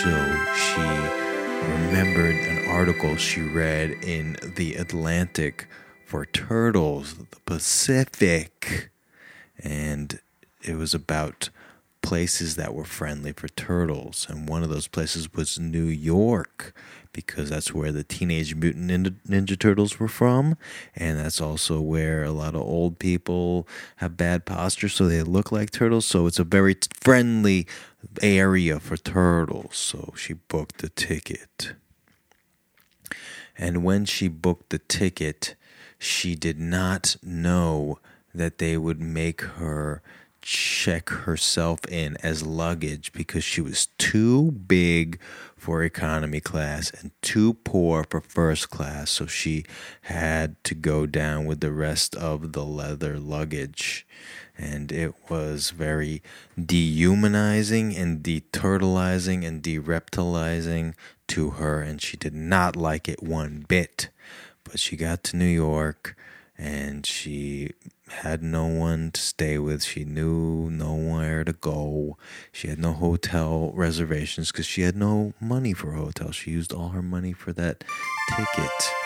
So she remembered an article she read in The Atlantic for turtles, the Pacific. And it was about places that were friendly for turtles. And one of those places was New York because that's where the Teenage Mutant Ninja, Ninja Turtles were from. And that's also where a lot of old people have bad posture, so they look like turtles. So it's a very friendly area for turtles. So she booked the ticket. And when she booked the ticket, she did not know that they would make her check herself in as luggage because she was too big for economy class and too poor for first class. So she had to go down with the rest of the leather luggage. And it was very dehumanizing and deturtleizing and dereptilizing to her. And she did not like it one bit. But she got to New York and she had no one to stay with. She knew nowhere to go. She had no hotel reservations because she had no money for a hotel. She used all her money for that ticket.